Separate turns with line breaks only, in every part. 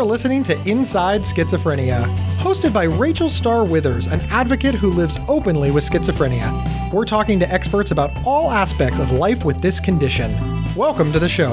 You're listening to Inside Schizophrenia, hosted by Rachel Starr Withers, an advocate who lives openly with schizophrenia. We're talking to experts about all aspects of life with this condition. Welcome to the show.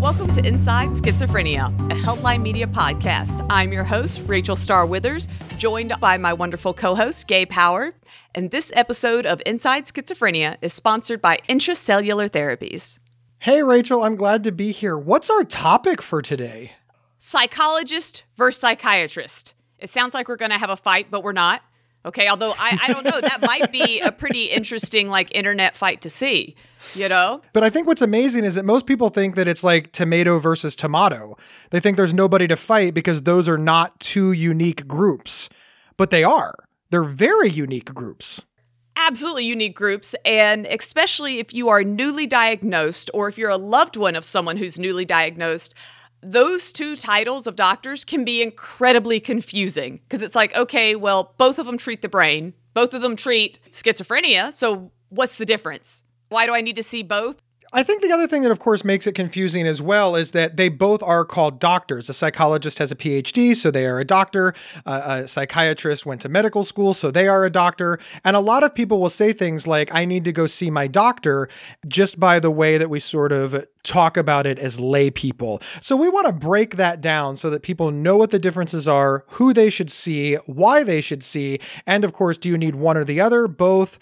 Welcome to Inside Schizophrenia, a Healthline Media podcast. I'm your host, Rachel Starr Withers, joined by my wonderful co host, Gabe Howard. And this episode of Inside Schizophrenia is sponsored by Intracellular Therapies.
Hey, Rachel, I'm glad to be here. What's our topic for today?
Psychologist versus psychiatrist. It sounds like we're going to have a fight, but we're not. Okay, although I, I don't know, that might be a pretty interesting like internet fight to see, you know?
But I think what's amazing is that most people think that it's like tomato versus tomato. They think there's nobody to fight because those are not two unique groups, but they are. They're very unique groups
absolutely unique groups. And especially if you are newly diagnosed or if you're a loved one of someone who's newly diagnosed, those two titles of doctors can be incredibly confusing because it's like, okay, well, both of them treat the brain, both of them treat schizophrenia. So what's the difference? Why do I need to see both?
I think the other thing that, of course, makes it confusing as well is that they both are called doctors. A psychologist has a PhD, so they are a doctor. Uh, a psychiatrist went to medical school, so they are a doctor. And a lot of people will say things like, I need to go see my doctor, just by the way that we sort of talk about it as lay people. So we want to break that down so that people know what the differences are, who they should see, why they should see, and of course, do you need one or the other, both?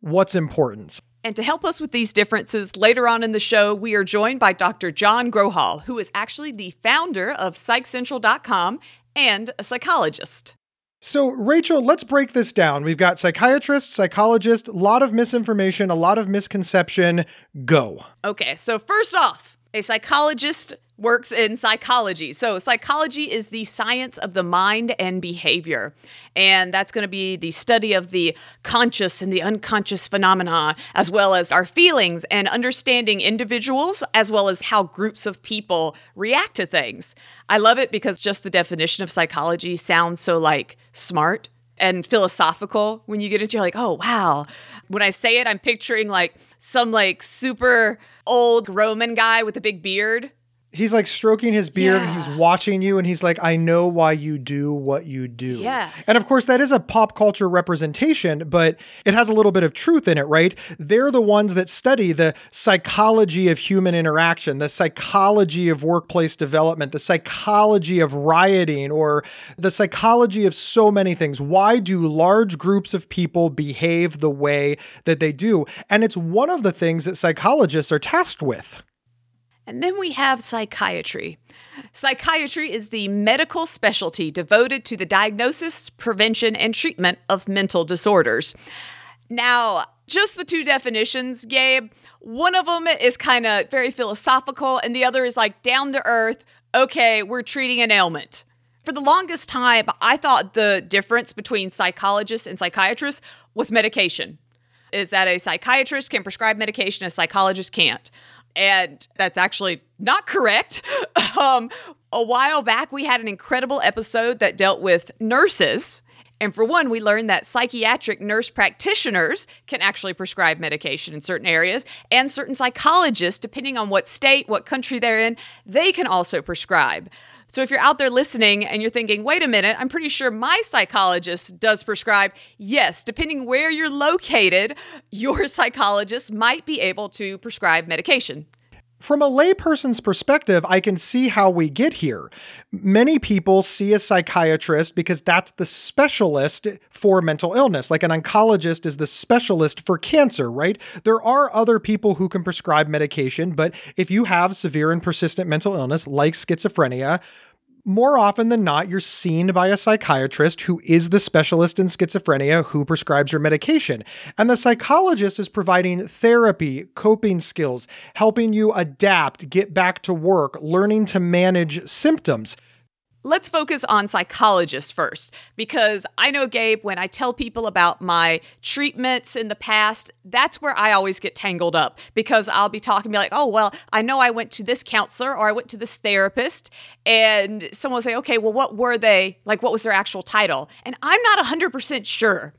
What's important?
And to help us with these differences, later on in the show, we are joined by Dr. John Grohol, who is actually the founder of PsychCentral.com and a psychologist.
So, Rachel, let's break this down. We've got psychiatrist, psychologist, a lot of misinformation, a lot of misconception. Go.
Okay, so first off, a psychologist works in psychology. So, psychology is the science of the mind and behavior. And that's going to be the study of the conscious and the unconscious phenomena, as well as our feelings and understanding individuals, as well as how groups of people react to things. I love it because just the definition of psychology sounds so like smart and philosophical when you get into like, oh, wow. When I say it, I'm picturing like some like super old Roman guy with a big beard
he's like stroking his beard yeah. and he's watching you and he's like i know why you do what you do.
Yeah.
And of course that is a pop culture representation but it has a little bit of truth in it right? They're the ones that study the psychology of human interaction the psychology of workplace development the psychology of rioting or the psychology of so many things. Why do large groups of people behave the way that they do? And it's one of the things that psychologists are tasked with
and then we have psychiatry. Psychiatry is the medical specialty devoted to the diagnosis, prevention, and treatment of mental disorders. Now, just the two definitions, Gabe, one of them is kind of very philosophical, and the other is like down to earth. Okay, we're treating an ailment. For the longest time, I thought the difference between psychologists and psychiatrists was medication. Is that a psychiatrist can prescribe medication, a psychologist can't. And that's actually not correct. um, a while back, we had an incredible episode that dealt with nurses. And for one, we learned that psychiatric nurse practitioners can actually prescribe medication in certain areas, and certain psychologists, depending on what state, what country they're in, they can also prescribe. So if you're out there listening and you're thinking, wait a minute, I'm pretty sure my psychologist does prescribe. Yes, depending where you're located, your psychologist might be able to prescribe medication.
From a layperson's perspective, I can see how we get here. Many people see a psychiatrist because that's the specialist for mental illness. Like an oncologist is the specialist for cancer, right? There are other people who can prescribe medication, but if you have severe and persistent mental illness like schizophrenia, more often than not, you're seen by a psychiatrist who is the specialist in schizophrenia who prescribes your medication. And the psychologist is providing therapy, coping skills, helping you adapt, get back to work, learning to manage symptoms.
Let's focus on psychologists first, because I know, Gabe, when I tell people about my treatments in the past, that's where I always get tangled up because I'll be talking, be like, oh, well, I know I went to this counselor or I went to this therapist, and someone will say, okay, well, what were they? Like, what was their actual title? And I'm not 100% sure.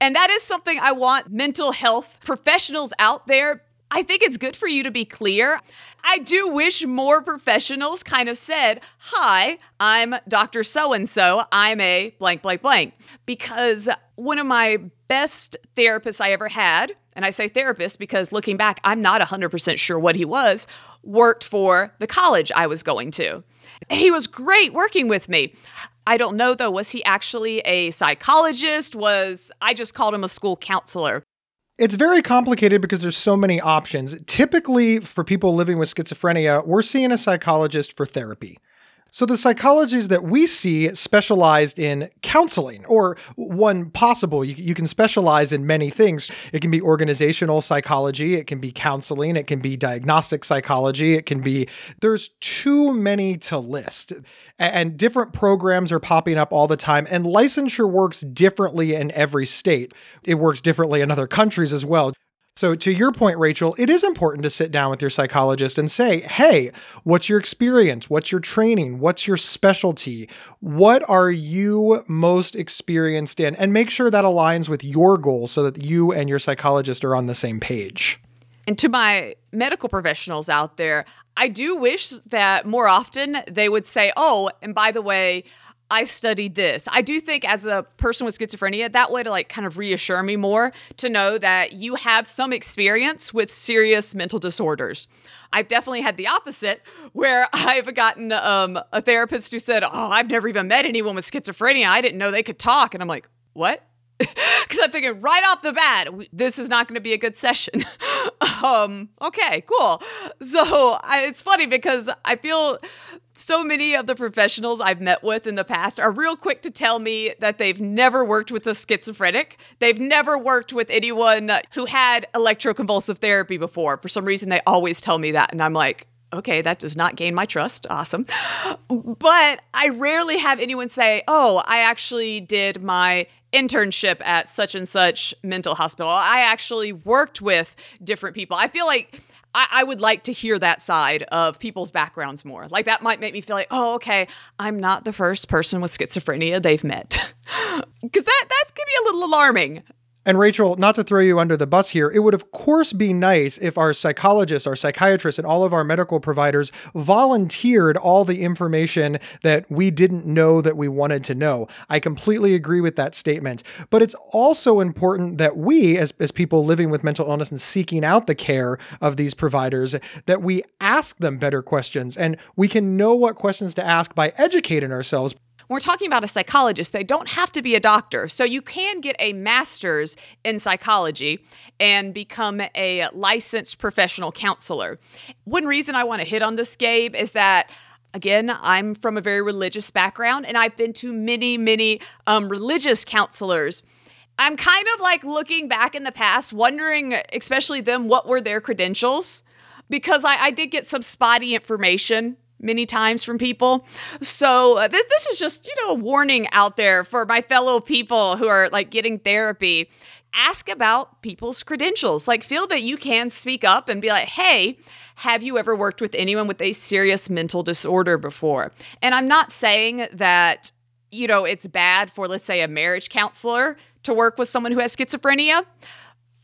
And that is something I want mental health professionals out there I think it's good for you to be clear. I do wish more professionals kind of said, Hi, I'm Dr. So and so. I'm a blank, blank, blank. Because one of my best therapists I ever had, and I say therapist because looking back, I'm not 100% sure what he was, worked for the college I was going to. He was great working with me. I don't know though, was he actually a psychologist? Was I just called him a school counselor?
It's very complicated because there's so many options. Typically, for people living with schizophrenia, we're seeing a psychologist for therapy. So the psychologies that we see specialized in counseling, or one possible, you, you, can specialize in many things. It can be organizational psychology, it can be counseling, it can be diagnostic psychology, it can be, there's too many to list. And different programs are popping up all the time, and licensure works differently in every state. It works differently in other countries as well. So, to your point, Rachel, it is important to sit down with your psychologist and say, hey, what's your experience? What's your training? What's your specialty? What are you most experienced in? And make sure that aligns with your goals so that you and your psychologist are on the same page.
And to my medical professionals out there, I do wish that more often they would say, oh, and by the way, I studied this. I do think as a person with schizophrenia, that way to like kind of reassure me more to know that you have some experience with serious mental disorders. I've definitely had the opposite where I've gotten um, a therapist who said, Oh, I've never even met anyone with schizophrenia. I didn't know they could talk. And I'm like, What? Because I'm thinking right off the bat, this is not going to be a good session. um, okay, cool. So I, it's funny because I feel so many of the professionals I've met with in the past are real quick to tell me that they've never worked with a schizophrenic. They've never worked with anyone who had electroconvulsive therapy before. For some reason, they always tell me that. And I'm like, okay, that does not gain my trust. Awesome. But I rarely have anyone say, oh, I actually did my internship at such and such mental hospital. I actually worked with different people. I feel like I, I, would like to hear that side of people's backgrounds more. Like that might make me feel like, oh, okay, I'm not the first person with schizophrenia they've met. Because that that can be a little alarming.
And Rachel, not to throw you under the bus here, it would of course be nice if our psychologists, our psychiatrists, and all of our medical providers volunteered all the information that we didn't know that we wanted to know. I completely agree with that statement. But it's also important that we, as, as people living with mental illness and seeking out the care of these providers, that we ask them better questions and we can know what questions to ask by educating ourselves
when we're talking about a psychologist, they don't have to be a doctor. So you can get a master's in psychology and become a licensed professional counselor. One reason I want to hit on this, Gabe, is that again, I'm from a very religious background and I've been to many, many um, religious counselors. I'm kind of like looking back in the past, wondering, especially them, what were their credentials? Because I, I did get some spotty information many times from people. So uh, this this is just, you know, a warning out there for my fellow people who are like getting therapy. Ask about people's credentials. Like feel that you can speak up and be like, "Hey, have you ever worked with anyone with a serious mental disorder before?" And I'm not saying that you know, it's bad for let's say a marriage counselor to work with someone who has schizophrenia,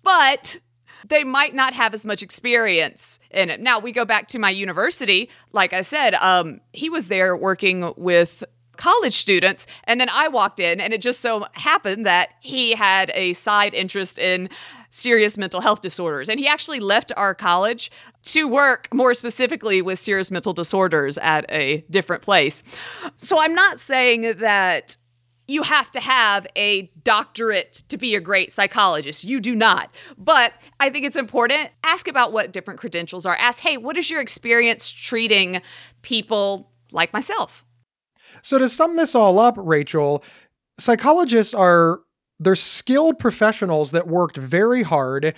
but they might not have as much experience in it. Now, we go back to my university. Like I said, um, he was there working with college students. And then I walked in, and it just so happened that he had a side interest in serious mental health disorders. And he actually left our college to work more specifically with serious mental disorders at a different place. So I'm not saying that you have to have a doctorate to be a great psychologist. You do not. But I think it's important. Ask about what different credentials are. Ask, hey, what is your experience treating people like myself?
So to sum this all up, Rachel, psychologists are they're skilled professionals that worked very hard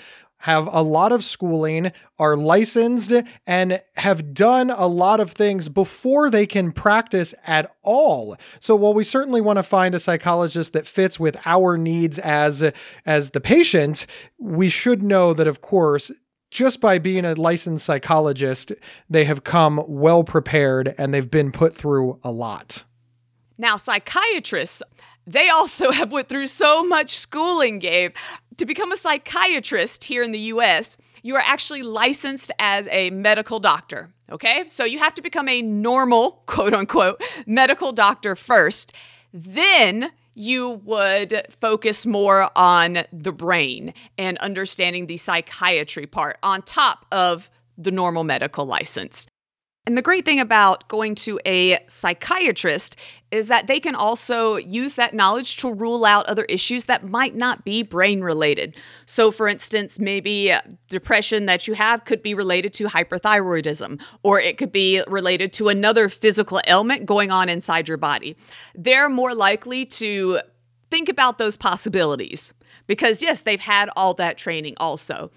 have a lot of schooling, are licensed, and have done a lot of things before they can practice at all. So while we certainly want to find a psychologist that fits with our needs as as the patient, we should know that of course just by being a licensed psychologist, they have come well prepared and they've been put through a lot.
Now, psychiatrists they also have went through so much schooling, Gabe. To become a psychiatrist here in the US, you are actually licensed as a medical doctor. Okay, so you have to become a normal, quote unquote, medical doctor first. Then you would focus more on the brain and understanding the psychiatry part on top of the normal medical license. And the great thing about going to a psychiatrist is that they can also use that knowledge to rule out other issues that might not be brain related. So, for instance, maybe depression that you have could be related to hyperthyroidism, or it could be related to another physical ailment going on inside your body. They're more likely to think about those possibilities because yes, they've had all that training also.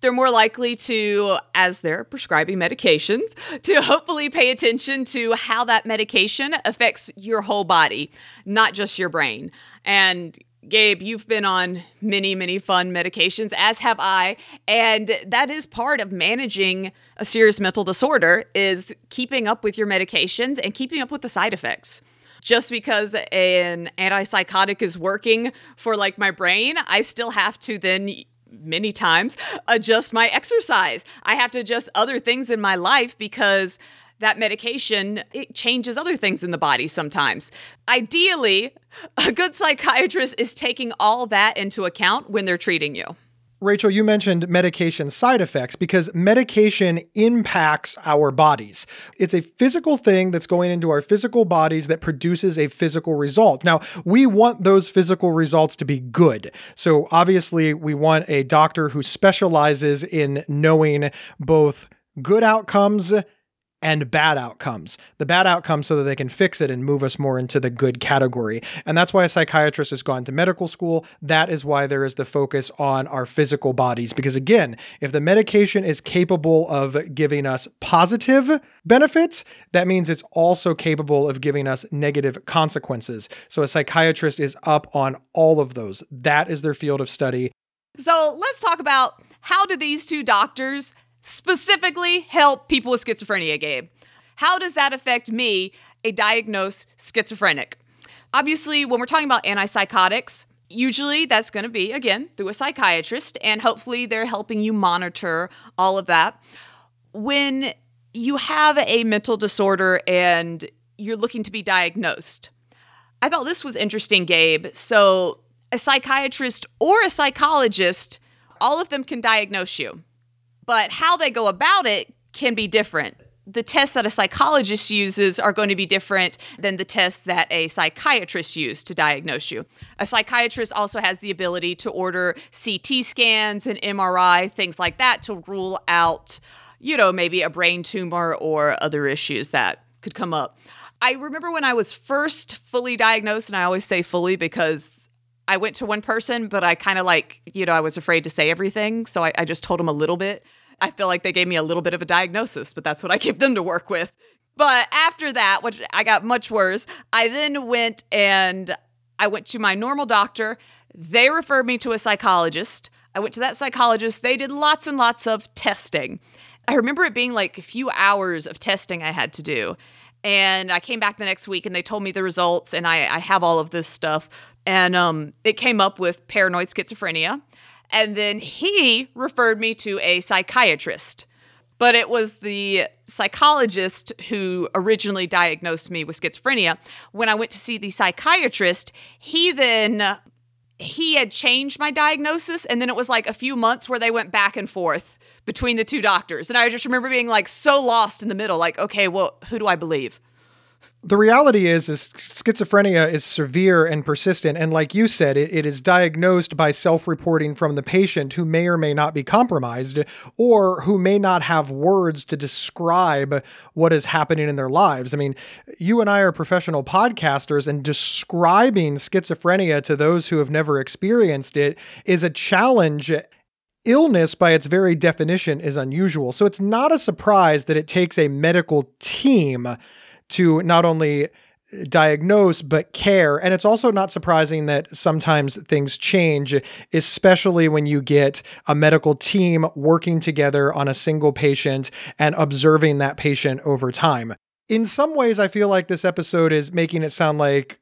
They're more likely to, as they're prescribing medications, to hopefully pay attention to how that medication affects your whole body, not just your brain. And Gabe, you've been on many, many fun medications, as have I. And that is part of managing a serious mental disorder is keeping up with your medications and keeping up with the side effects just because an antipsychotic is working for like my brain, I still have to then many times adjust my exercise. I have to adjust other things in my life because that medication it changes other things in the body sometimes. Ideally, a good psychiatrist is taking all that into account when they're treating you.
Rachel, you mentioned medication side effects because medication impacts our bodies. It's a physical thing that's going into our physical bodies that produces a physical result. Now, we want those physical results to be good. So, obviously, we want a doctor who specializes in knowing both good outcomes and bad outcomes. The bad outcomes so that they can fix it and move us more into the good category. And that's why a psychiatrist has gone to medical school. That is why there is the focus on our physical bodies. Because again, if the medication is capable of giving us positive benefits, that means it's also capable of giving us negative consequences. So a psychiatrist is up on all of those. That is their field of study.
So let's talk about how do these two doctors specifically help people with schizophrenia, Gabe. How does that affect me, a diagnosed schizophrenic? Obviously, when we're talking about antipsychotics, usually that's going to be, again, through a psychiatrist, and hopefully they're helping you monitor all of that. When you have a mental disorder and you're looking to be diagnosed, I thought this was interesting, Gabe. So, a psychiatrist or a psychologist, all of them can diagnose you but how they go about it can be different. The tests that a psychologist uses are going to be different than the tests that a psychiatrist uses to diagnose you. A psychiatrist also has the ability to order CT scans and MRI, things like that, to rule out, you know, maybe a brain tumor or other issues that could come up. I remember when I was first fully diagnosed, and I always say fully because I went to one person, but I kind of like, you know, I was afraid to say everything. So I, I just told them a little bit. I feel like they gave me a little bit of a diagnosis, but that's what I give them to work with. But after that, which I got much worse, I then went and I went to my normal doctor. They referred me to a psychologist. I went to that psychologist. They did lots and lots of testing. I remember it being like a few hours of testing I had to do. And I came back the next week and they told me the results, and I, I have all of this stuff. And um, it came up with paranoid schizophrenia. And then he referred me to a psychiatrist. But it was the psychologist who originally diagnosed me with schizophrenia. When I went to see the psychiatrist, he then he had changed my diagnosis and then it was like a few months where they went back and forth between the two doctors. And I just remember being like so lost in the middle like okay, well, who do I believe?
The reality is is schizophrenia is severe and persistent. And like you said it, it is diagnosed by self-reporting from the patient who may or may not be compromised or who may not have words to describe what is happening in their lives. I mean you and i are professional podcasters and describing schizophrenia to those who have never experienced it is a challenge. Illness by its very definition is unusual. So it's not a surprise that it takes a medical team to not only diagnose but care. And it's also not surprising that sometimes things change especially when you get a medical team working together on a single patient and observing that patient over time. In some ways i feel like this episode is making it sound like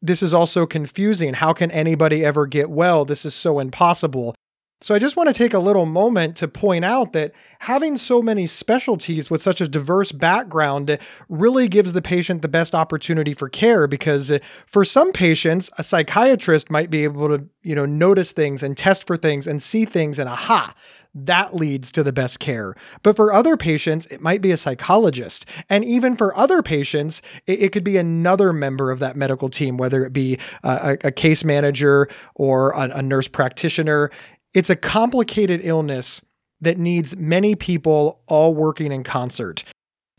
this is also confusing. How can anybody ever get well? This is so impossible So I just want to take a little moment to point out that having so many specialties with such a diverse background really gives the patient the best opportunity for care because uh, for some patients a psychiatrist might be able to, you know, notice things and test for things and see things and aha, that leads to the best care. But for other patients, it might be a psychologist. And even for other patients, it, it could be another member of that medical team, whether it be a, a case manager or a, a nurse practitioner. It's a complicated illness that needs many people all working in concert.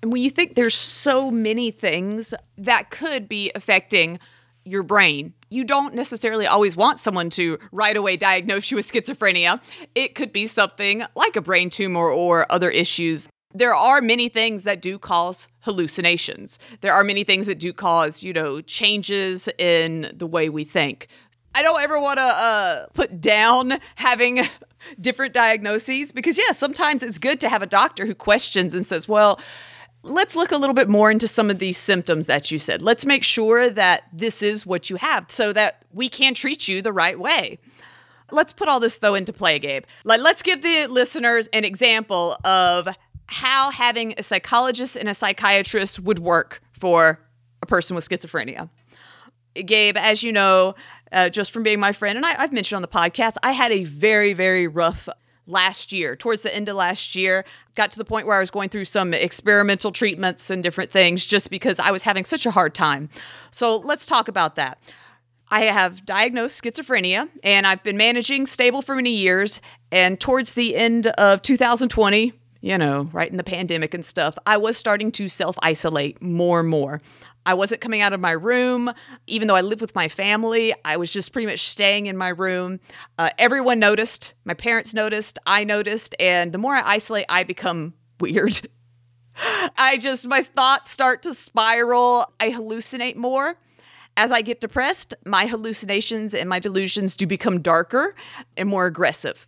And when you think there's so many things that could be affecting your brain, you don't necessarily always want someone to right away diagnose you with schizophrenia. It could be something like a brain tumor or other issues. There are many things that do cause hallucinations. There are many things that do cause, you know, changes in the way we think. I don't ever want to uh, put down having different diagnoses because, yeah, sometimes it's good to have a doctor who questions and says, well, let's look a little bit more into some of these symptoms that you said. Let's make sure that this is what you have so that we can treat you the right way. Let's put all this though into play, Gabe. Like, let's give the listeners an example of how having a psychologist and a psychiatrist would work for a person with schizophrenia. Gabe, as you know, uh, just from being my friend, and I, I've mentioned on the podcast, I had a very, very rough last year, towards the end of last year, got to the point where I was going through some experimental treatments and different things just because I was having such a hard time. So let's talk about that. I have diagnosed schizophrenia and I've been managing stable for many years. And towards the end of 2020, you know, right in the pandemic and stuff, I was starting to self isolate more and more. I wasn't coming out of my room. Even though I lived with my family, I was just pretty much staying in my room. Uh, everyone noticed. My parents noticed. I noticed. And the more I isolate, I become weird. I just, my thoughts start to spiral. I hallucinate more. As I get depressed, my hallucinations and my delusions do become darker and more aggressive.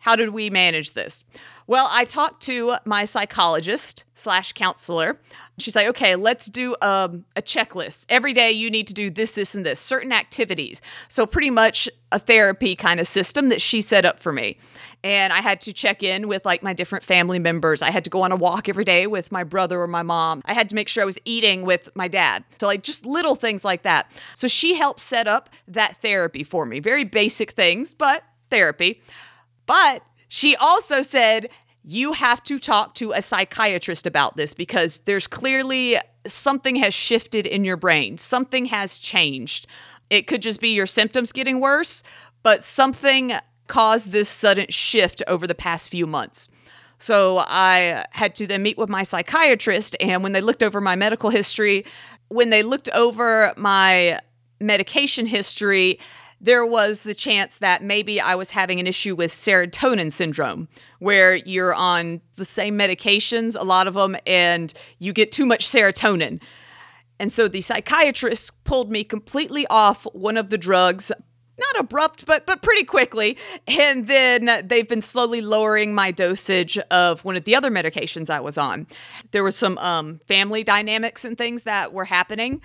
How did we manage this? Well, I talked to my psychologist slash counselor. She's like, okay, let's do um, a checklist. Every day you need to do this, this, and this, certain activities. So, pretty much a therapy kind of system that she set up for me. And I had to check in with like my different family members. I had to go on a walk every day with my brother or my mom. I had to make sure I was eating with my dad. So, like, just little things like that. So, she helped set up that therapy for me. Very basic things, but therapy. But she also said, you have to talk to a psychiatrist about this because there's clearly something has shifted in your brain, something has changed. It could just be your symptoms getting worse, but something caused this sudden shift over the past few months. So I had to then meet with my psychiatrist, and when they looked over my medical history, when they looked over my medication history, there was the chance that maybe I was having an issue with serotonin syndrome, where you're on the same medications, a lot of them, and you get too much serotonin. And so the psychiatrist pulled me completely off one of the drugs not abrupt, but but pretty quickly. And then they've been slowly lowering my dosage of one of the other medications I was on. There was some um, family dynamics and things that were happening,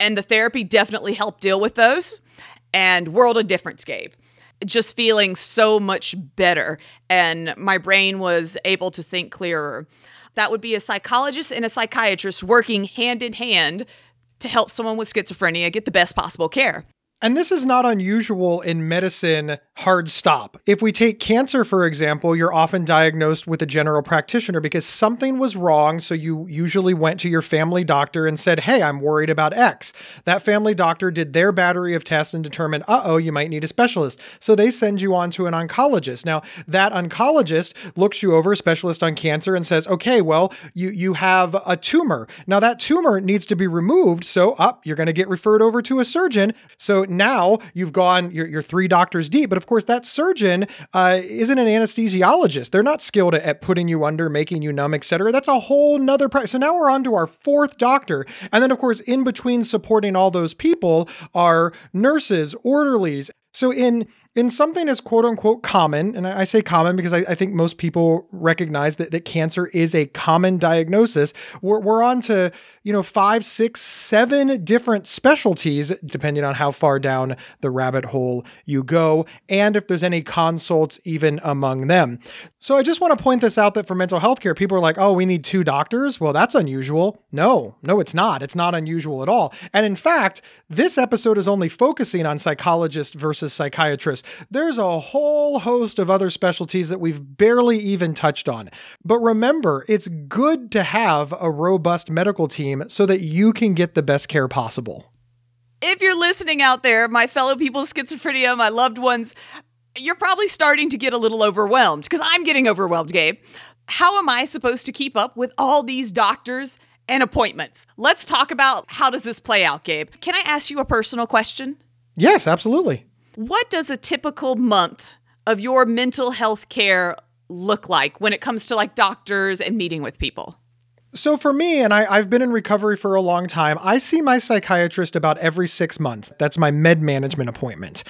and the therapy definitely helped deal with those and World of Difference Gabe. Just feeling so much better, and my brain was able to think clearer. That would be a psychologist and a psychiatrist working hand in hand to help someone with schizophrenia get the best possible care.
And this is not unusual in medicine hard stop. If we take cancer, for example, you're often diagnosed with a general practitioner because something was wrong. So you usually went to your family doctor and said, Hey, I'm worried about X. That family doctor did their battery of tests and determined, uh oh, you might need a specialist. So they send you on to an oncologist. Now, that oncologist looks you over, a specialist on cancer, and says, Okay, well, you, you have a tumor. Now, that tumor needs to be removed. So up, you're going to get referred over to a surgeon. So now you've gone, you're, you're three doctors deep. But of course, that surgeon uh, isn't an anesthesiologist. They're not skilled at, at putting you under, making you numb, etc. That's a whole nother. So now we're on to our fourth doctor. And then, of course, in between supporting all those people are nurses, orderlies, So in in something as quote unquote common, and I say common because I, I, think most people recognize that, that cancer is a common diagnosis, we're, we're on to, you know, five, six, seven different specialties, depending on how far down the rabbit hole you go, and if there's any consults even among them. So I just want to point this out that for mental health care, people are like, oh, we need two doctors. Well, that's unusual. No, no, it's not. It's not unusual at all. And in fact, this episode is only focusing on psychologists versus psychiatrists. there's a whole host of other specialties that we've barely even touched on. But remember, it's good to have a robust medical team so that you can get the best care possible.
If you're listening out there, my fellow people with schizophrenia, my loved ones, you're probably starting to get a little overwhelmed because I'm getting overwhelmed, Gabe. How am I supposed to keep up with all these doctors and appointments? Let's talk about how does this play out, Gabe? Can I ask you a personal question?
Yes, absolutely.
What does a typical month of your mental health care look like when it comes to like doctors and meeting with people?
So for me, and I, have been in recovery for a long time, I see my psychiatrist about every six months. That's my med management appointment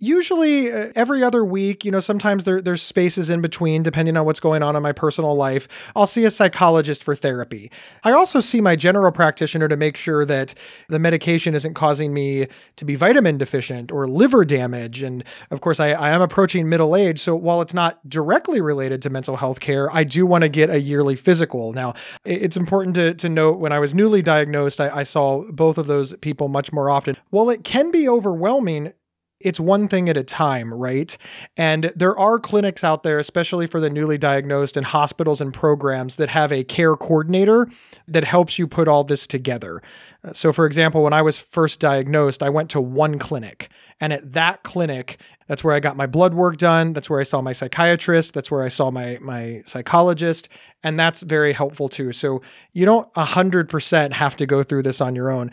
usually uh, every other week, you know, sometimes there, there's spaces in between depending on what's going on in my personal life. I'll see a psychologist for therapy. I also see my general practitioner to make sure that the medication isn't causing me to be vitamin deficient or liver damage. And of course, I, I am approaching middle age. So while it's not directly related to mental health care, I do want to get a yearly physical. Now, it's important to, to note when I was newly diagnosed, I, I saw both of those people much more often. While it can be overwhelming, it's one thing at a time, right? And there are clinics out there, especially for the newly diagnosed, and hospitals and programs that have a care coordinator that helps you put all this together. Uh, so, for example, when I was first diagnosed, I went to one clinic. And at that clinic, that's where I got my blood work done. That's where I saw my psychiatrist. That's where I saw my, my psychologist. And that's very helpful too. So, you don't 100% have to go through this on your own.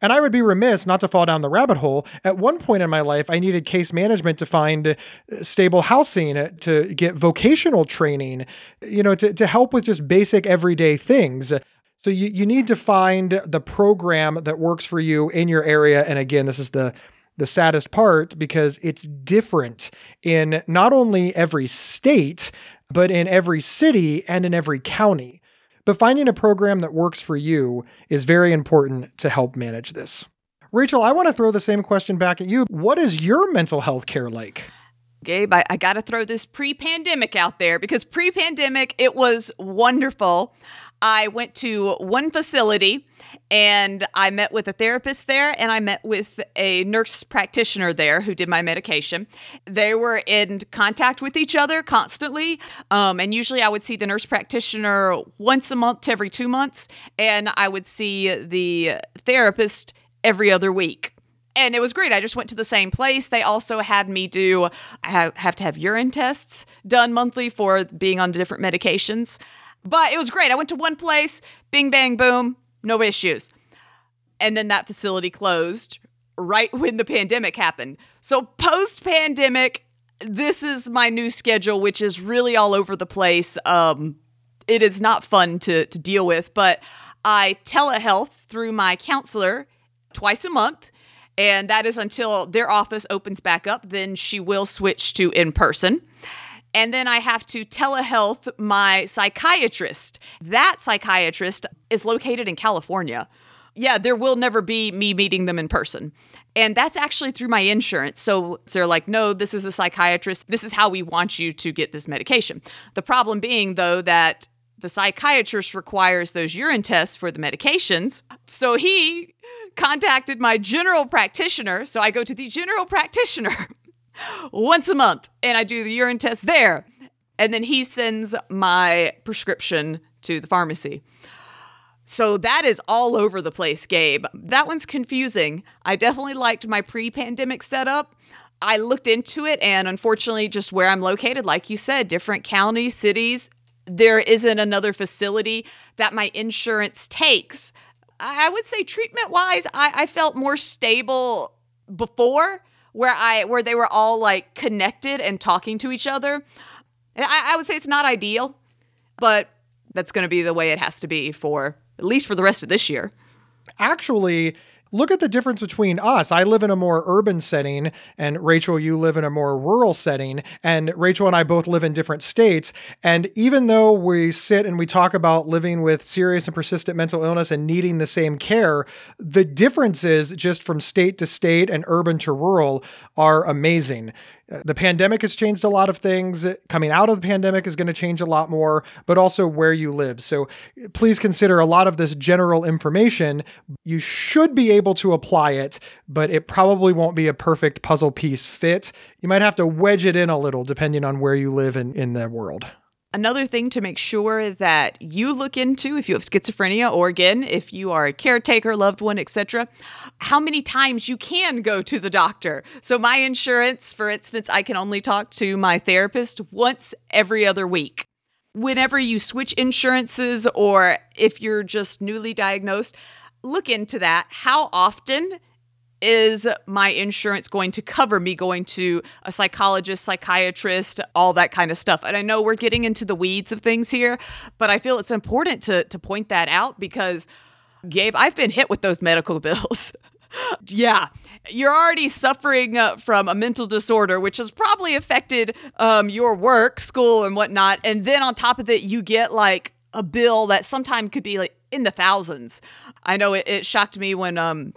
And I would be remiss not to fall down the rabbit hole. At one point in my life, I needed case management to find uh, stable housing, to get vocational training, you know, to, to help with just basic everyday things. So you, you need to find the program that works for you in your area. And again, this is the the saddest part because it's different in not only every state, but in every city and in every county. But finding a program that works for you is very important to help manage this. Rachel, I want to throw the same question back at you. What is your mental health care like?
Gabe, I, I got to throw this pre pandemic out there because pre pandemic, it was wonderful. I went to one facility and I met with a therapist there and I met with a nurse practitioner there who did my medication. They were in contact with each other constantly. Um, and usually I would see the nurse practitioner once a month to every two months, and I would see the therapist every other week and it was great. I just went to the same place. They also had me do, I have, to have urine tests done monthly for being on different medications. But it was great. I went to one place, bing, bang, boom, no issues. And then that facility closed right when the pandemic happened. So, post pandemic, this is my new schedule, which is really all over the place. Um, it is not fun to, to deal with, but I telehealth through my counselor twice a month. And that is until their office opens back up. Then she will switch to in person. And then I have to telehealth my psychiatrist. That psychiatrist is located in California. Yeah, there will never be me meeting them in person. And that's actually through my insurance. So they're like, no, this is a psychiatrist. This is how we want you to get this medication. The problem being, though, that the psychiatrist requires those urine tests for the medications. So he contacted my general practitioner. So I go to the general practitioner once a month and I do the urine test there. And then he sends my prescription to the pharmacy. So that is all over the place, Gabe. That one's confusing. I definitely liked my pre pandemic setup. I looked into it, and unfortunately, just where I'm located, like you said, different counties, cities, there isn't another facility that my insurance takes. I would say treatment wise, I, I felt more stable before where I where they were all like connected and talking to each other. I, I would say it's not ideal, but that's going to be the way it has to be for at least for the rest of this year.
Actually, look at the difference between us. I live in a more urban setting, and Rachel, you live in a more rural setting. And Rachel and I both live in different states. And even though we sit and we talk about living with serious and persistent mental illness and needing the same care, the differences just from state to state and urban to rural are amazing. The pandemic has changed a lot of things. Coming out of the pandemic is going to change a lot more, but also where you live. So please consider a lot of this general information. You should be able to apply it, but it probably won't be a perfect puzzle piece fit. You might have to wedge it in a little depending on where you live in, in the world.
Another thing to make sure that you look into if you have schizophrenia or again if you are a caretaker, loved one, etc., how many times you can go to the doctor. So my insurance, for instance, I can only talk to my therapist once every other week. Whenever you switch insurances or if you're just newly diagnosed, look into that. How often is my insurance going to cover me going to a psychologist, psychiatrist, all that kind of stuff? And I know we're getting into the weeds of things here, but I feel it's important to to point that out because Gabe, I've been hit with those medical bills. yeah, you're already suffering uh, from a mental disorder, which has probably affected um, your work, school, and whatnot. And then on top of that, you get like a bill that sometimes could be like in the thousands. I know it, it shocked me when um,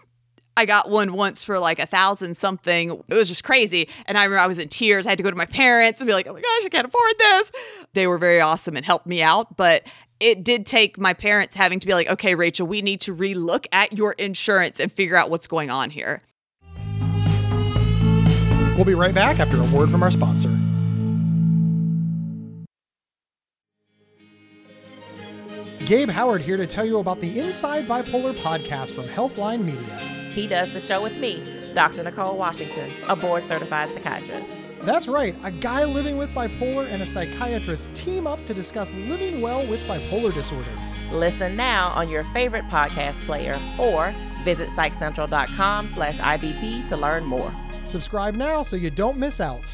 I got one once for like a thousand something. It was just crazy. And I remember I was in tears. I had to go to my parents and be like, oh my gosh, I can't afford this. They were very awesome and helped me out. But it did take my parents having to be like, okay, Rachel, we need to relook at your insurance and figure out what's going on here.
We'll be right back after a word from our sponsor. Gabe Howard here to tell you about the Inside Bipolar podcast from Healthline Media.
He does the show with me, Dr. Nicole Washington, a board certified psychiatrist.
That's right, a guy living with bipolar and a psychiatrist team up to discuss living well with bipolar disorder.
Listen now on your favorite podcast player or visit psychcentral.com slash IBP to learn more.
Subscribe now so you don't miss out.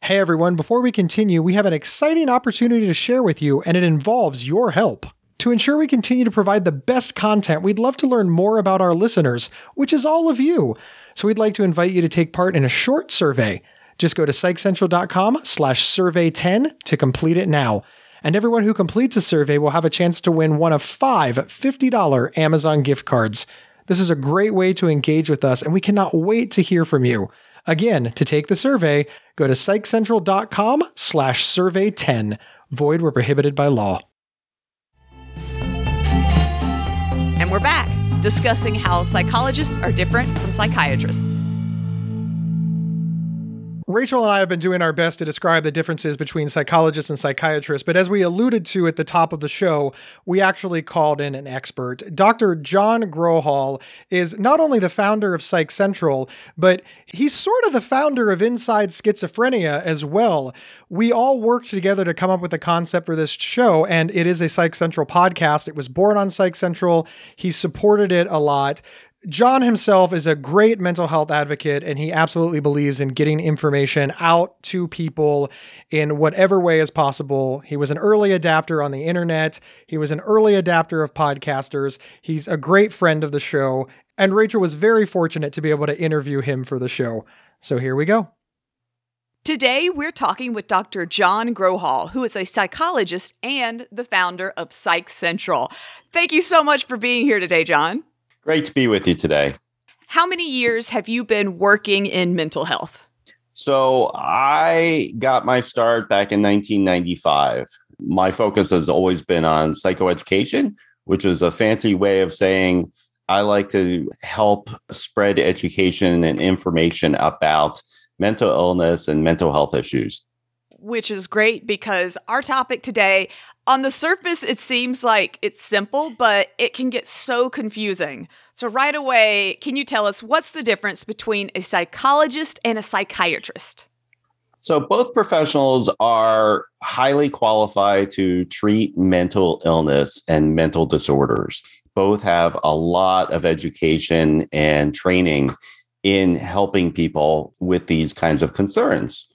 Hey everyone, before we continue, we have an exciting opportunity to share with you, and it involves your help. To ensure we continue to provide the best content, we'd love to learn more about our listeners, which is all of you. So we'd like to invite you to take part in a short survey. Just go to psychcentral.com slash survey 10 to complete it now. And everyone who completes a survey will have a chance to win one of five $50 Amazon gift cards. This is a great way to engage with us, and we cannot wait to hear from you. Again, to take the survey, go to psychcentral.com slash survey 10. Void where prohibited by law.
And we're back discussing how psychologists are different from psychiatrists.
Rachel and I have been doing our best to describe the differences between psychologists and psychiatrists, but as we alluded to at the top of the show, we actually called in an expert. Dr. John Grohol is not only the founder of Psych Central, but he's sort of the founder of Inside Schizophrenia as well. We all worked together to come up with the concept for this show, and it is a Psych Central podcast. It was born on Psych Central. He supported it a lot. John himself is a great mental health advocate, and he absolutely believes in getting information out to people in whatever way is possible. He was an early adapter on the internet, he was an early adapter of podcasters. He's a great friend of the show, and Rachel was very fortunate to be able to interview him for the show. So here we go.
Today, we're talking with Dr. John Grohol, who is a psychologist and the founder of Psych Central. Thank you so much for being here today, John.
Great to be with you today.
How many years have you been working in mental health?
So, I got my start back in 1995. My focus has always been on psychoeducation, which is a fancy way of saying I like to help spread education and information about mental illness and mental health issues
which is great because our topic today, on the surface, it seems like it's simple, but it can get so confusing. So, right away, can you tell us what's the difference between a psychologist and a psychiatrist?
So, both professionals are highly qualified to treat mental illness and mental disorders. Both have a lot of education and training in helping people with these kinds of concerns.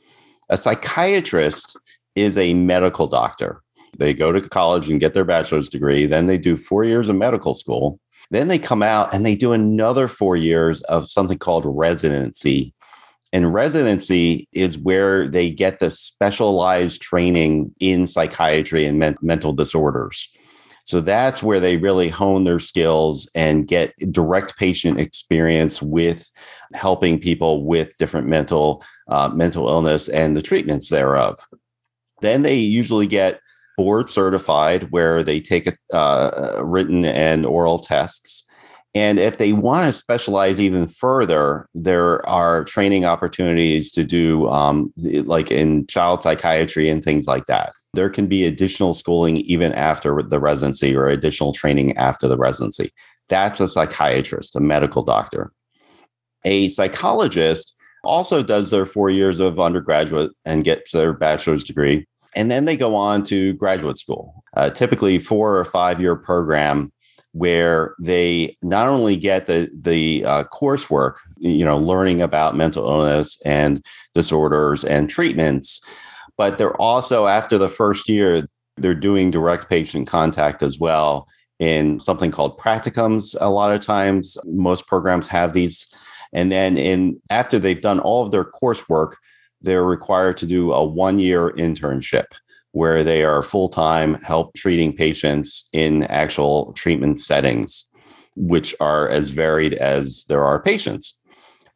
A psychiatrist is a medical doctor. They go to college and get their bachelor's degree. Then they do four years of medical school. Then they come out and they do another four years of something called residency. And residency is where they get the specialized training in psychiatry and men- mental disorders. So that's where they really hone their skills and get direct patient experience with helping people with different mental uh, mental illness and the treatments thereof. Then they usually get board certified, where they take a, uh, written and oral tests. And if they want to specialize even further, there are training opportunities to do, um, like in child psychiatry and things like that. There can be additional schooling even after the residency or additional training after the residency. That's a psychiatrist, a medical doctor. A psychologist also does their four years of undergraduate and gets their bachelor's degree. And then they go on to graduate school, uh, typically four or five year program where they not only get the the uh, coursework, you know, learning about mental illness and disorders and treatments, but they're also after the first year they're doing direct patient contact as well in something called practicums. A lot of times, most programs have these, and then in after they've done all of their coursework, they're required to do a one year internship where they are full time help treating patients in actual treatment settings, which are as varied as there are patients.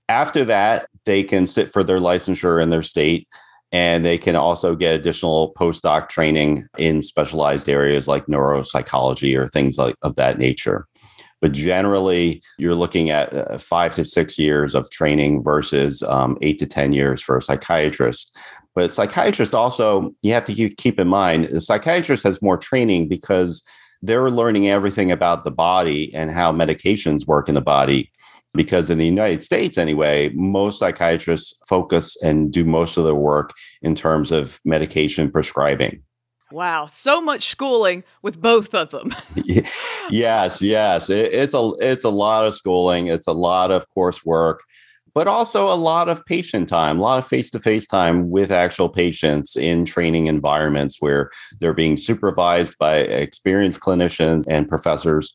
After that, they can sit for their licensure in their state and they can also get additional postdoc training in specialized areas like neuropsychology or things like of that nature. But generally, you're looking at uh, five to six years of training versus um, eight to 10 years for a psychiatrist. But psychiatrist also, you have to keep in mind, the psychiatrist has more training because they're learning everything about the body and how medications work in the body. Because in the United States, anyway, most psychiatrists focus and do most of their work in terms of medication prescribing.
Wow, so much schooling with both of them.
yes, yes, it, it's a it's a lot of schooling. It's a lot of coursework but also a lot of patient time, a lot of face to face time with actual patients in training environments where they're being supervised by experienced clinicians and professors.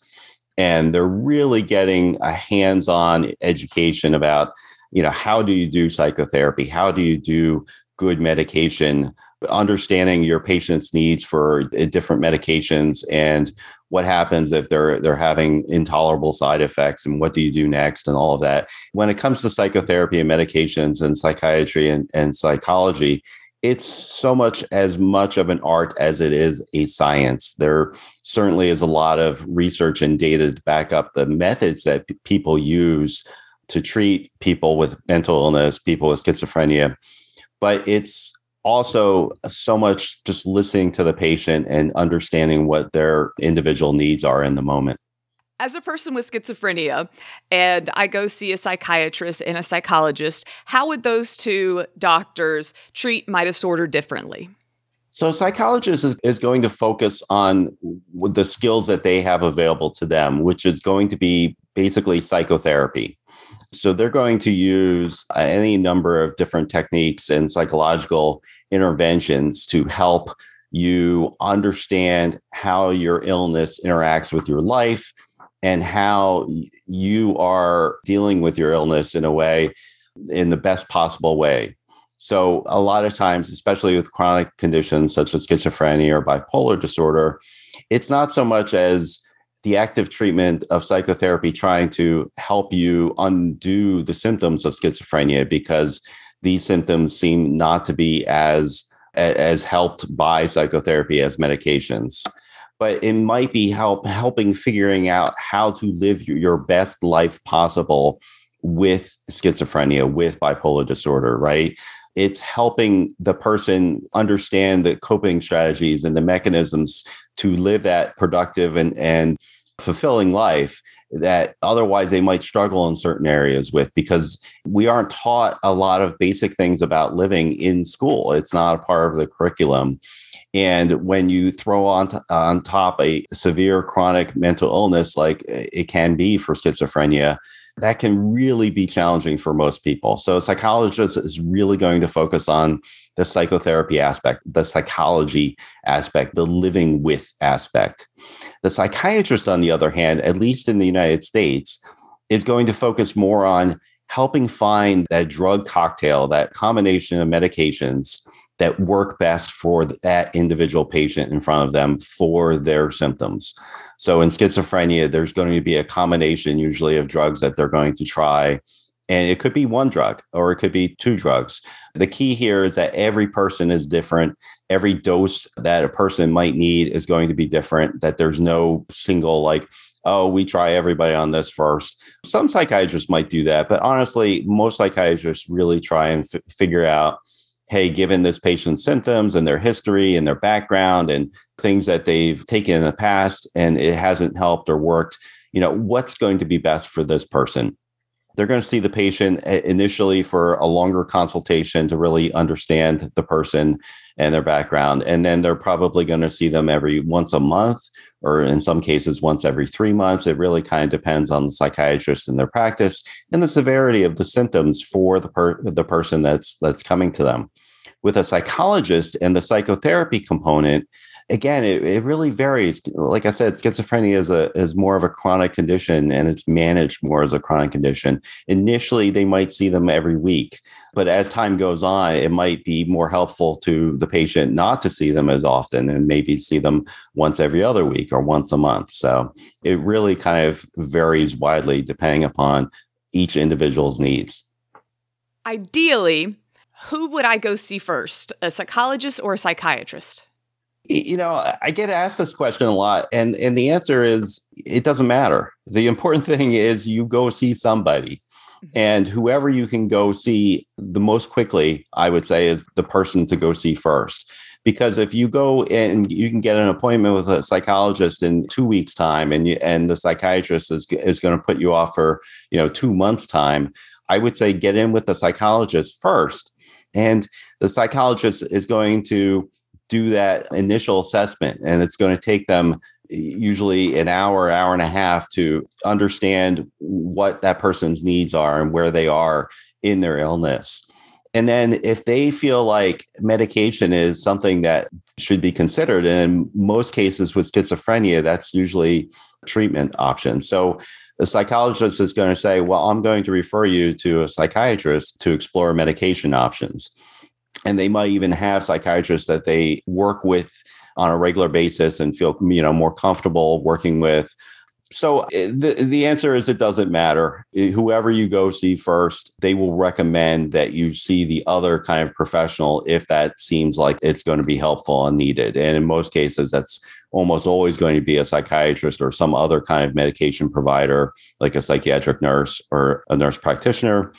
And they're really getting a hands on education about, you know, how do you do psychotherapy? How do you do good medication? Understanding your patient's needs for uh, different medications and what happens if they're they're having intolerable side effects and what do you do next and all of that. When it comes to psychotherapy and medications and psychiatry and, and psychology it's so much as much of an art as it is a science. There certainly is a lot of research and data to back up the methods that p- people use to treat people with mental illness people with schizophrenia but it's also so much just listening to the patient and understanding what their individual needs are in the moment.
As a person with schizophrenia and I go see a psychiatrist and a psychologist, how would those two doctors treat my disorder differently?
So, a psychologist is, is going to focus on the skills that they have available to them, which is going to be basically psychotherapy. So they're going to use uh, any number of different techniques and psychological interventions to help you understand how your illness interacts with your life and how you are dealing with your illness in a way in the best possible way. So, a lot of times, especially with chronic conditions such as schizophrenia or bipolar disorder, it's not so much as the active treatment of psychotherapy trying to help you undo the symptoms of schizophrenia because these symptoms seem not to be as as helped by psychotherapy as medications. But it might be help helping figuring out how to live your best life possible with schizophrenia with bipolar disorder right? It's helping the person understand the coping strategies and the mechanisms to live that productive and, and fulfilling life that otherwise they might struggle in certain areas with because we aren't taught a lot of basic things about living in school. It's not a part of the curriculum. And when you throw on, t- on top a severe chronic mental illness like eh, it can be for schizophrenia, that can really be challenging for most people. So a psychologist is really going to focus on the psychotherapy aspect, the psychology aspect, the living with aspect. The psychiatrist, on the other hand, at least in the United States, is going to focus more on helping find that drug cocktail, that combination of medications that work best for that individual patient in front of them for their symptoms. So in schizophrenia, there's going to be a combination usually of drugs that they're going to try. And it could be one drug or it could be two drugs. The key here is that every person is different. Every dose that a person might need is going to be different, that there's no single, like, oh, we try everybody on this first. Some psychiatrists might do that, but honestly, most psychiatrists really try and f- figure out hey, given this patient's symptoms and their history and their background and things that they've taken in the past and it hasn't helped or worked, you know, what's going to be best for this person? They're going to see the patient eh, initially for a longer consultation to really understand the person and their background. And then they're probably going to see them every once a month, or in some cases, once every three months. It really kind of depends on the psychiatrist and their practice and the severity of the symptoms for the, per- the person that's, that's coming to them with a psychologist and the psychotherapy component again it, it really varies. Like i said schizophrenia is a is more of a chronic condition and it's managed more as a chronic condition. Initially they might see them every week but as time goes on it might be more helpful to the patient not to see them as often and maybe see them once every other week or once a month. So it really kind of varies widely depending upon each individual's needs.
Ideally who would I go see first, a psychologist or a psychiatrist?
You know, I get asked this question a lot, and, and the answer is it doesn't matter. The important thing is you go see somebody. Mm-hmm. And whoever you can go see the most quickly, I would say, is the person to go see first. Because if you go and you can get an appointment with a psychologist in two weeks' time, and you, and the psychiatrist is is going to put you off for you know two months' time, I would say get in with the psychologist first and the psychologist is going to do that initial assessment, and it's going to take them usually an hour, hour and a half to understand what that person's needs are and where they are in their illness. And then if they feel like medication is something that should be considered, and in most cases with schizophrenia, that's usually treatment option. So the psychologist is going to say, Well, I'm going to refer you to a psychiatrist to explore medication options. And they might even have psychiatrists that they work with on a regular basis and feel you know more comfortable working with so eh, the the answer is it doesn't matter. Eh, whoever you go see first, they will recommend that you see the other kind of professional if that seems like it's going to be helpful and needed. And in most cases, that's almost always going to be a psychiatrist or some other kind of medication provider, like a psychiatric nurse or a nurse practitioner.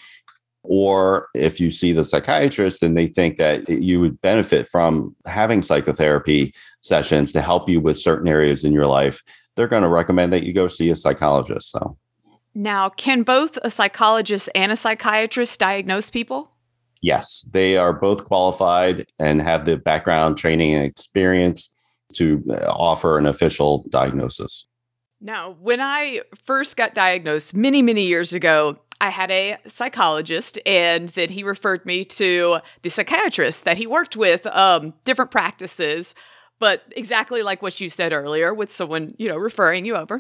Or if you see the psychiatrist and they think that you would benefit from having psychotherapy sessions to help you with certain areas in your life, they're going to recommend that you go see a psychologist. So,
now, can both a psychologist and a psychiatrist diagnose people?
Yes, they are both qualified and have the background, training, and experience to uh, offer an official diagnosis.
Now, when I first got diagnosed many, many years ago, I had a psychologist, and that he referred me to the psychiatrist that he worked with, um, different practices but exactly like what you said earlier with someone, you know, referring you over.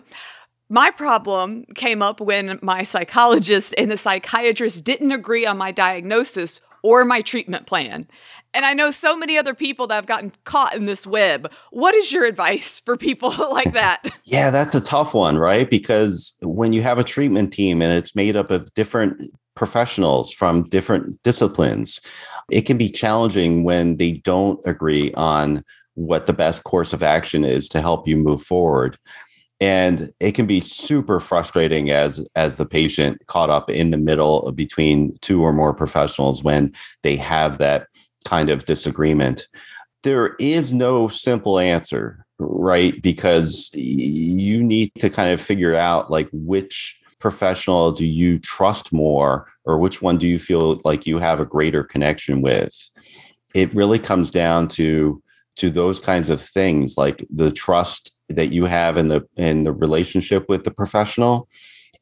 My problem came up when my psychologist and the psychiatrist didn't agree on my diagnosis or my treatment plan. And I know so many other people that have gotten caught in this web. What is your advice for people like that?
Yeah, that's a tough one, right? Because when you have a treatment team and it's made up of different professionals from different disciplines, it can be challenging when they don't agree on what the best course of action is to help you move forward and it can be super frustrating as as the patient caught up in the middle between two or more professionals when they have that kind of disagreement. There is no simple answer right? Because you need to kind of figure out like which professional do you trust more or which one do you feel like you have a greater connection with? It really comes down to to those kinds of things like the trust that you have in the in the relationship with the professional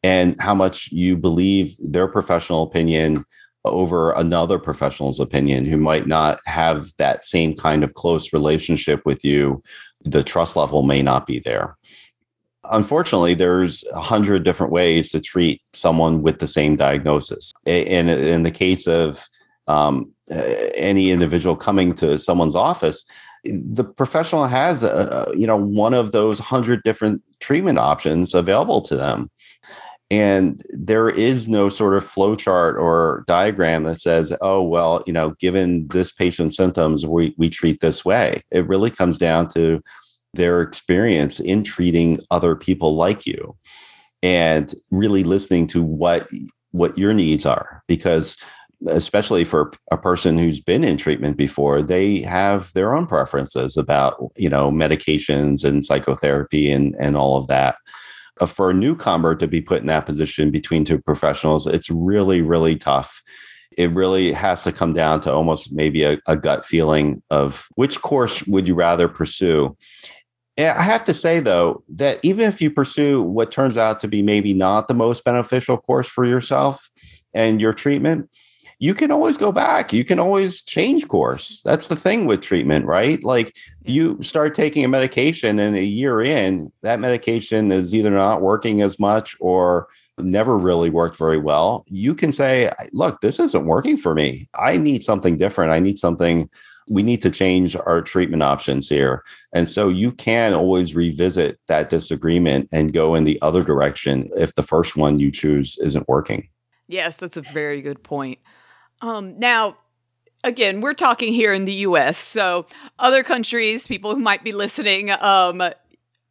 and how much you believe their professional opinion over another professional's opinion who might not have that same kind of close relationship with you. The trust level may not be there. Unfortunately, there's a hundred different ways to treat someone with the same diagnosis. In, in the case of um, Uh, any individual coming to someone's office, the professional has a, you know one of those hundred different treatment options available to them. And there is no sort of flow chart or diagram that says oh well you know given this patient's symptoms we, we treat this way. It really comes down to their experience in treating other people like you and really listening to what what your needs are. Because especially for a person who's been in treatment before they have their own preferences about you know medications and psychotherapy and and all of that. Uh, for a newcomer to be put in that position between two professionals it's really really tough. It really has to come down to almost maybe a, a gut feeling of which course would you rather pursue. I have to say, though, that even if you pursue what turns out to be maybe not the most beneficial course for yourself and your treatment, you can always go back. You can always change course. That's the thing with treatment, right? Like you start taking a medication and a year in, that medication is either not working as much or never really worked very well. You can say, look, this isn't working for me. I need something different. I need something we need to change our treatment options here. And so you can always revisit that disagreement and go in the other direction if the first one you choose isn't working.
Yes, that's a very good point. Um, now, again, we're talking here in the US. So, other countries, people who might be listening, um,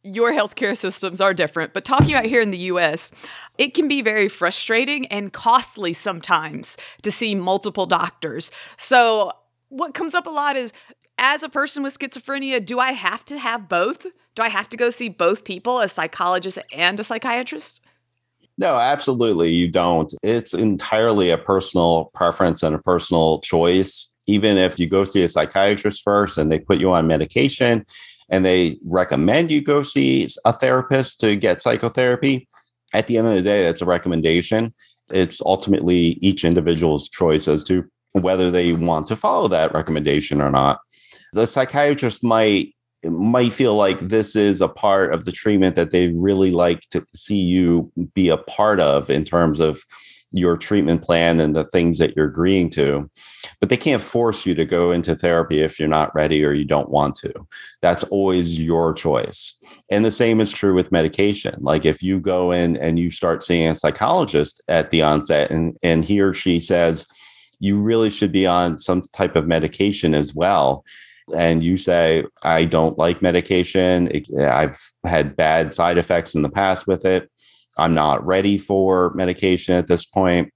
your healthcare systems are different. But talking about here in the US, it can be very frustrating and costly sometimes to see multiple doctors. So, what comes up a lot is as a person with schizophrenia, do I have to have both? Do I have to go see both people, a psychologist and a psychiatrist?
No, absolutely. You don't. It's entirely a personal preference and a personal choice. Even if you go see a psychiatrist first and they put you on medication and they recommend you go see a therapist to get psychotherapy, at the end of the day, that's a recommendation. It's ultimately each individual's choice as to whether they want to follow that recommendation or not. The psychiatrist might might feel like this is a part of the treatment that they really like to see you be a part of in terms of your treatment plan and the things that you're agreeing to. But they can't force you to go into therapy if you're not ready or you don't want to. That's always your choice. And the same is true with medication. Like if you go in and you start seeing a psychologist at the onset and, and he or she says, you really should be on some type of medication as well and you say, I don't like medication, I've had bad side effects in the past with it, I'm not ready for medication at this point.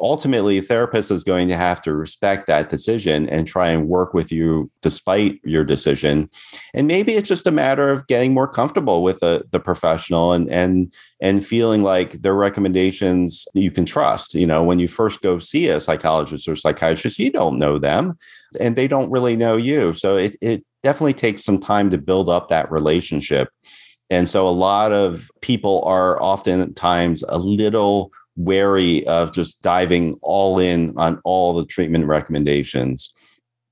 Ultimately, therapist is going to have to respect that decision and try and work with you despite your decision. And maybe it's just a matter of getting more comfortable with the, the professional and and and feeling like their recommendations you can trust. You know, when you first go see a psychologist or psychiatrist, you don't know them and they don't really know you. So it, it definitely takes some time to build up that relationship. And so a lot of people are oftentimes a little wary of just diving all in on all the treatment recommendations.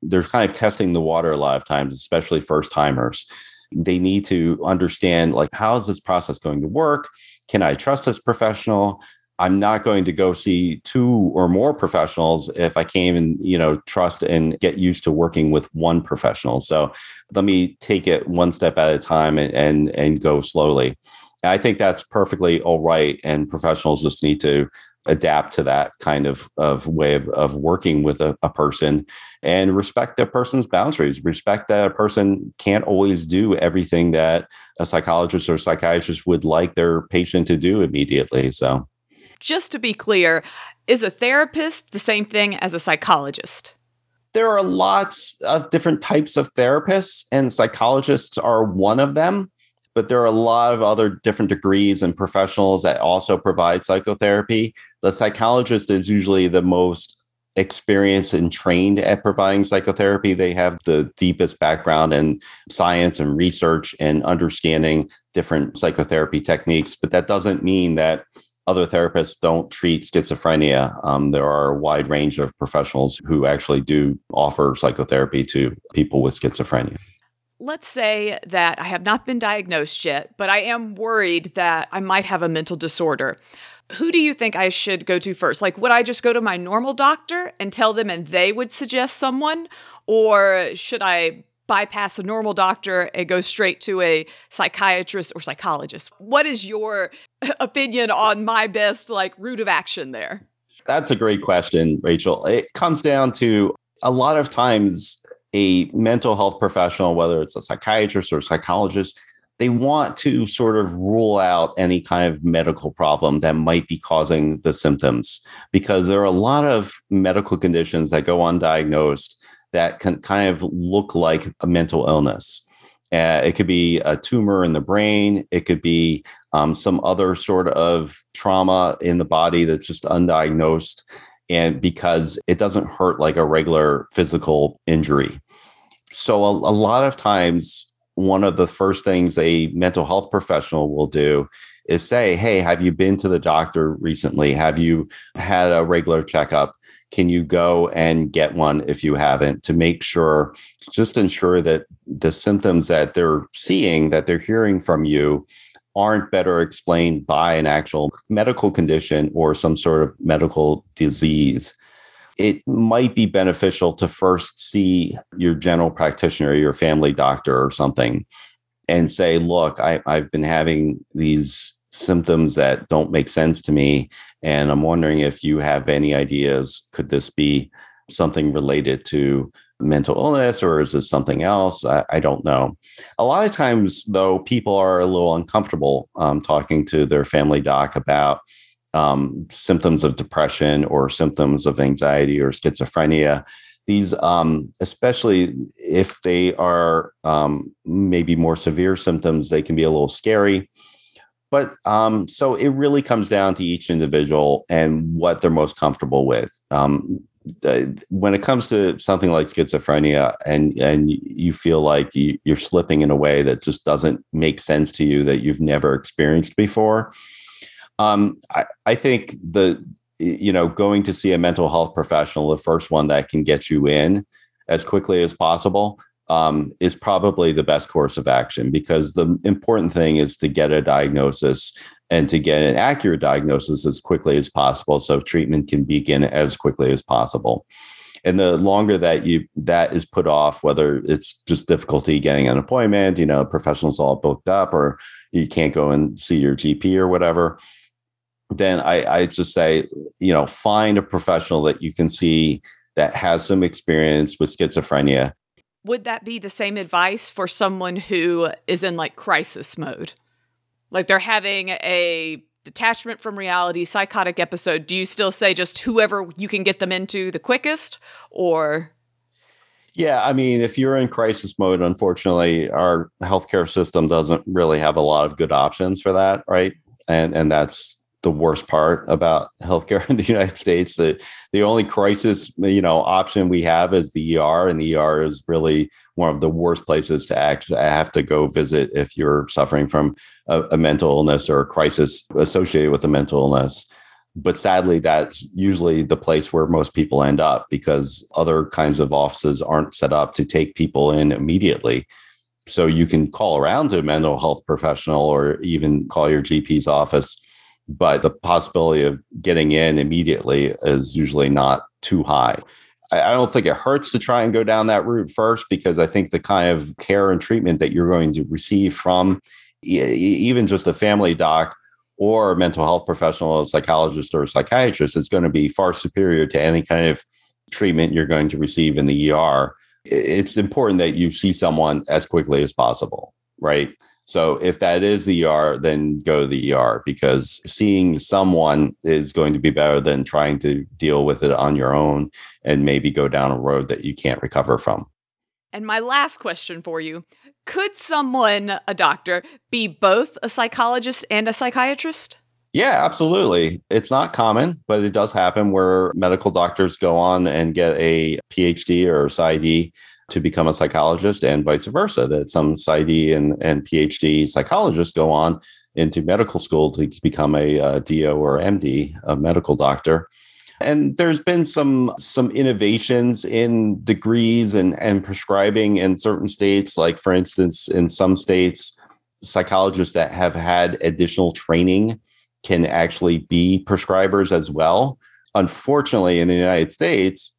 They're kind of testing the water a lot of times, especially first timers. They need to understand like how is this process going to work? Can I trust this professional? I'm not going to go see two or more professionals if I can't even, you know, trust and get used to working with one professional. So let me take it one step at a time and and, and go slowly. I think that's perfectly all right. And professionals just need to adapt to that kind of, of way of, of working with a, a person and respect a person's boundaries, respect that a person can't always do everything that a psychologist or psychiatrist would like their patient to do immediately. So
just to be clear, is a therapist the same thing as a psychologist?
There are lots of different types of therapists, and psychologists are one of them. But there are a lot of other different degrees and professionals that also provide psychotherapy. The psychologist is usually the most experienced and trained at providing psychotherapy. They have the deepest background in science and research and understanding different psychotherapy techniques. But that doesn't mean that other therapists don't treat schizophrenia. Um, there are a wide range of professionals who actually do offer psychotherapy to people with schizophrenia.
Let's say that I have not been diagnosed yet, but I am worried that I might have a mental disorder. Who do you think I should go to first? Like, would I just go to my normal doctor and tell them and they would suggest someone? Or should I bypass a normal doctor and go straight to a psychiatrist or psychologist? What is your opinion on my best like route of action there?
That's a great question, Rachel. It comes down to a lot of times a mental health professional, whether it's a psychiatrist or a psychologist, they want to sort of rule out any kind of medical problem that might be causing the symptoms because there are a lot of medical conditions that go undiagnosed that can kind of look like a mental illness. Uh, it could be a tumor in the brain. It could be um, some other sort of trauma in the body that's just undiagnosed and because it doesn't hurt like a regular physical injury. So, a, a lot of times, one of the first things a mental health professional will do is say, Hey, have you been to the doctor recently? Have you had a regular checkup? Can you go and get one if you haven't to make sure, just ensure that the symptoms that they're seeing, that they're hearing from you, aren't better explained by an actual medical condition or some sort of medical disease, it might be beneficial to first see your general practitioner, your family doctor, or something, and say, Look, I, I've been having these symptoms that don't make sense to me. And I'm wondering if you have any ideas. Could this be something related to mental illness or is this something else? I, I, don't know. A lot of times, though, people are a little uncomfortable um, talking to their family doc about um, symptoms of depression or symptoms of anxiety or schizophrenia. These, um, especially if they are um, maybe more severe symptoms, they can be a little scary. But um, so it really comes down to each individual and what they're most comfortable with. Um, when it comes to something like schizophrenia and and you feel like you, you're slipping in a way that just doesn't make sense to you that you've never experienced before um, I, I think the you know going to see a mental health professional the first one that can get you in as quickly as possible um, is probably the best course of action because the important thing is to get a diagnosis and to get an accurate diagnosis as quickly as possible so treatment can begin as quickly as possible. And the longer that you that is put off whether it's just difficulty getting an appointment you know professionals all booked up or you can't go and see your gp or whatever then i i just say you know find a professional that you can see that has some experience with schizophrenia
would that be the same advice for someone who is in like crisis mode? Like they're having a detachment from reality psychotic episode, do you still say just whoever you can get them into the quickest or?
Yeah, I mean, if you're in crisis mode, unfortunately, our healthcare system doesn't really have a lot of good options for that, right? And and that's the worst part about healthcare in the United States. The the only crisis you know option we have is the ER, and the ER is really one of the worst places to actually have to go visit if you're suffering from a, a mental illness or a crisis associated with a mental illness. But sadly, that's usually the place where most people end up because other kinds of offices aren't set up to take people in immediately. So you can call around to a mental health professional or even call your GP's office but the possibility of getting in immediately is usually not too high. I don't think it hurts to try and go down that route first because I think the kind of care and treatment that you're going to receive from even just a family doc or a mental health professional, a psychologist or a psychiatrist is going to be far superior to any kind of treatment you're going to receive in the ER. It's important that you see someone as quickly as possible, right? So if that is the ER, then go to the ER because seeing someone is going to be better than trying to deal with it on your own and maybe go down a road that you can't recover from.
And my last question for you could someone, a doctor, be both a psychologist and a psychiatrist?
Yeah, absolutely. It's not common, but it does happen where medical doctors go on and get a PhD or PsyD to become a psychologist and vice versa, that some PsyD and, and PhD psychologists go on into medical school to become a, uh, a DO or MD, a medical doctor. And there's been some some innovations in degrees and, and prescribing in certain states. Like for instance, in some states, psychologists that have had additional training can actually be prescribers as well. Unfortunately, in the United States,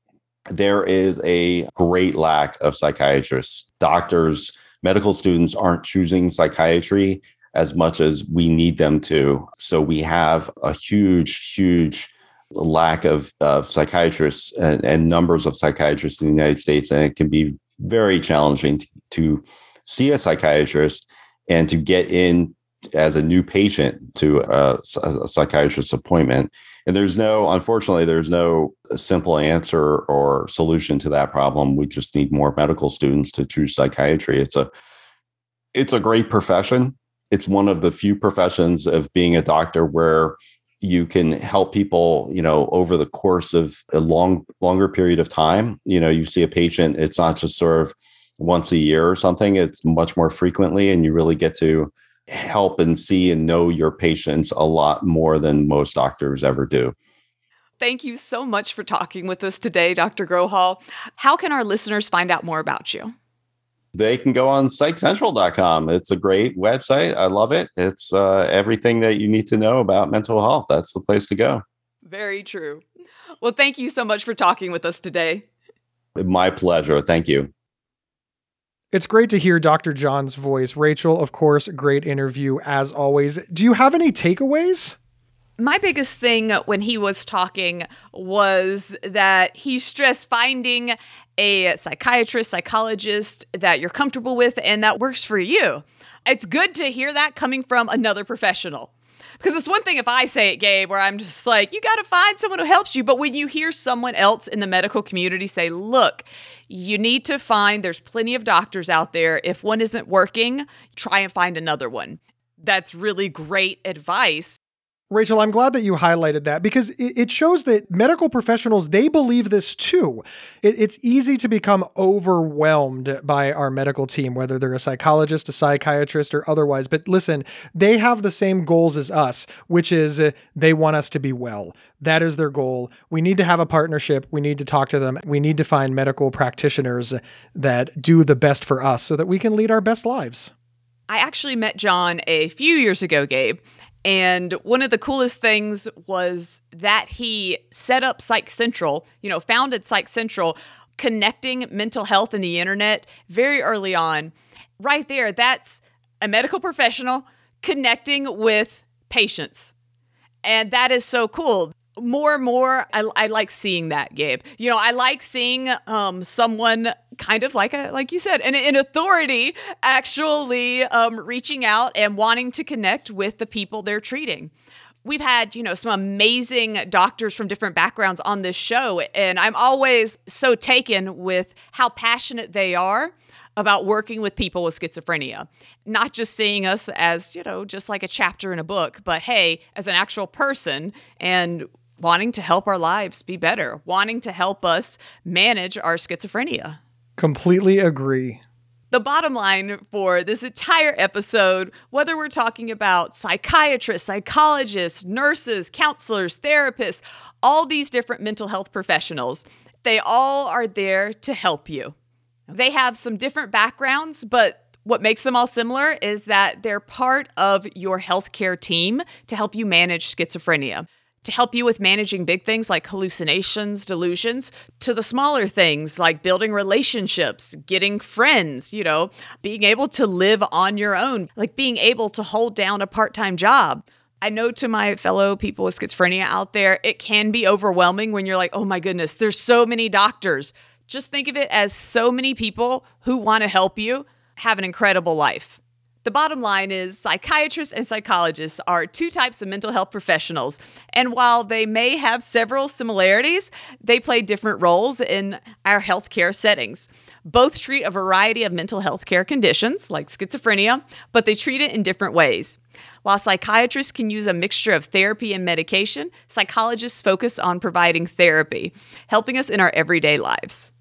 there is a great lack of psychiatrists. Doctors, medical students aren't choosing psychiatry as much as we need them to. So we have a huge, huge lack of, of psychiatrists and, and numbers of psychiatrists in the United States. And it can be very challenging to, to see a psychiatrist and to get in as a new patient to a, a psychiatrist appointment. And there's no, unfortunately, there's no simple answer or solution to that problem. We just need more medical students to choose psychiatry. It's a, it's a great profession. It's one of the few professions of being a doctor where you can help people you know over the course of a long longer period of time you know you see a patient it's not just sort of once a year or something it's much more frequently and you really get to help and see and know your patients a lot more than most doctors ever do.
Thank you so much for talking with us today, Dr. Grohol. How can our listeners find out more about you?
They can go on psychcentral.com. It's a great website. I love it. It's uh, everything that you need to know about mental health. That's the place to go.
Very true. Well, thank you so much for talking with us today.
My pleasure. Thank you.
It's great to hear Dr. John's voice. Rachel, of course, great interview as always. Do you have any takeaways?
My biggest thing when he was talking was that he stressed finding a psychiatrist, psychologist that you're comfortable with and that works for you. It's good to hear that coming from another professional. Because it's one thing if I say it, Gabe, where I'm just like, you got to find someone who helps you. But when you hear someone else in the medical community say, look, you need to find, there's plenty of doctors out there. If one isn't working, try and find another one. That's really great advice.
Rachel, I'm glad that you highlighted that because it shows that medical professionals, they believe this too. It's easy to become overwhelmed by our medical team, whether they're a psychologist, a psychiatrist, or otherwise. But listen, they have the same goals as us, which is uh, they want us to be well. That is their goal. We need to have a partnership. We need to talk to them. We need to find medical practitioners that do the best for us so that we can lead our best lives.
I actually met John a few years ago, Gabe. And one of the coolest things was that he set up Psych Central, you know, founded Psych Central, connecting mental health and the internet very early on. Right there, that's a medical professional connecting with patients. And that is so cool more and more I, I like seeing that gabe. You know i like seeing um, someone kind of like a like you said an, an authority actually um, reaching out and wanting to connect with the people they're treating. We've had you know some amazing doctors from different backgrounds on this show and i'm always so taken with how passionate they are about working with people with schizophrenia. Not just seeing us as you know just like a chapter in a book but hey as an actual person and wanting to help our lives be better, wanting to help us manage our schizophrenia.
Completely agree.
The bottom line for this entire episode, whether we're talking about psychiatrists, psychologists, nurses, counselors, therapists, all these different mental health professionals, they all are there to help you. They have some different backgrounds, but what makes them all similar is that they're part of your healthcare team to help you manage schizophrenia to help you with managing big things like hallucinations, delusions, to the smaller things like building relationships, getting friends, you know, being able to live on your own, like being able to hold down a part time job. I know to my fellow people with schizophrenia out there, it can be overwhelming when you're like, oh my goodness, there's so many doctors. Just think of it as so many people who want to help you have an incredible life. The bottom line is psychiatrists and psychologists are two types of mental health professionals. And while they may have several similarities, they play different roles in our healthcare settings. Both treat a variety of mental health care conditions, like schizophrenia, but they treat it in different ways. While psychiatrists can use a mixture of therapy and medication, psychologists focus on providing therapy, helping us in our everyday lives.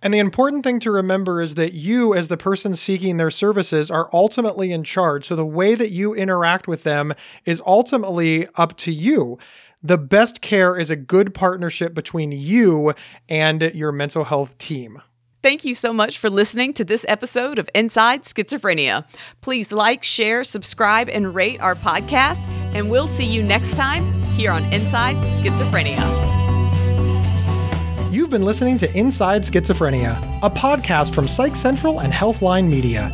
And the important thing to remember is that you, as the person seeking their services, are ultimately in charge. So the way that you interact with them is ultimately up to you. The best care is a good partnership between you and your mental health team.
Thank you so much for listening to this episode of Inside Schizophrenia. Please like, share, subscribe, and rate our podcast, and we'll see you next time here on Inside Schizophrenia.
You've been listening to Inside Schizophrenia, a podcast from Psych Central and Healthline Media.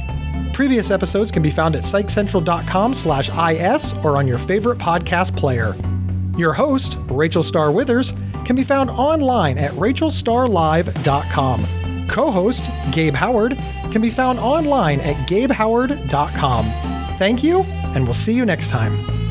Previous episodes can be found at psychcentral.com slash is or on your favorite podcast player. Your host, Rachel Star Withers, can be found online at rachelstarlive.com. Co-host, Gabe Howard, can be found online at gabehoward.com. Thank you, and we'll see you next time.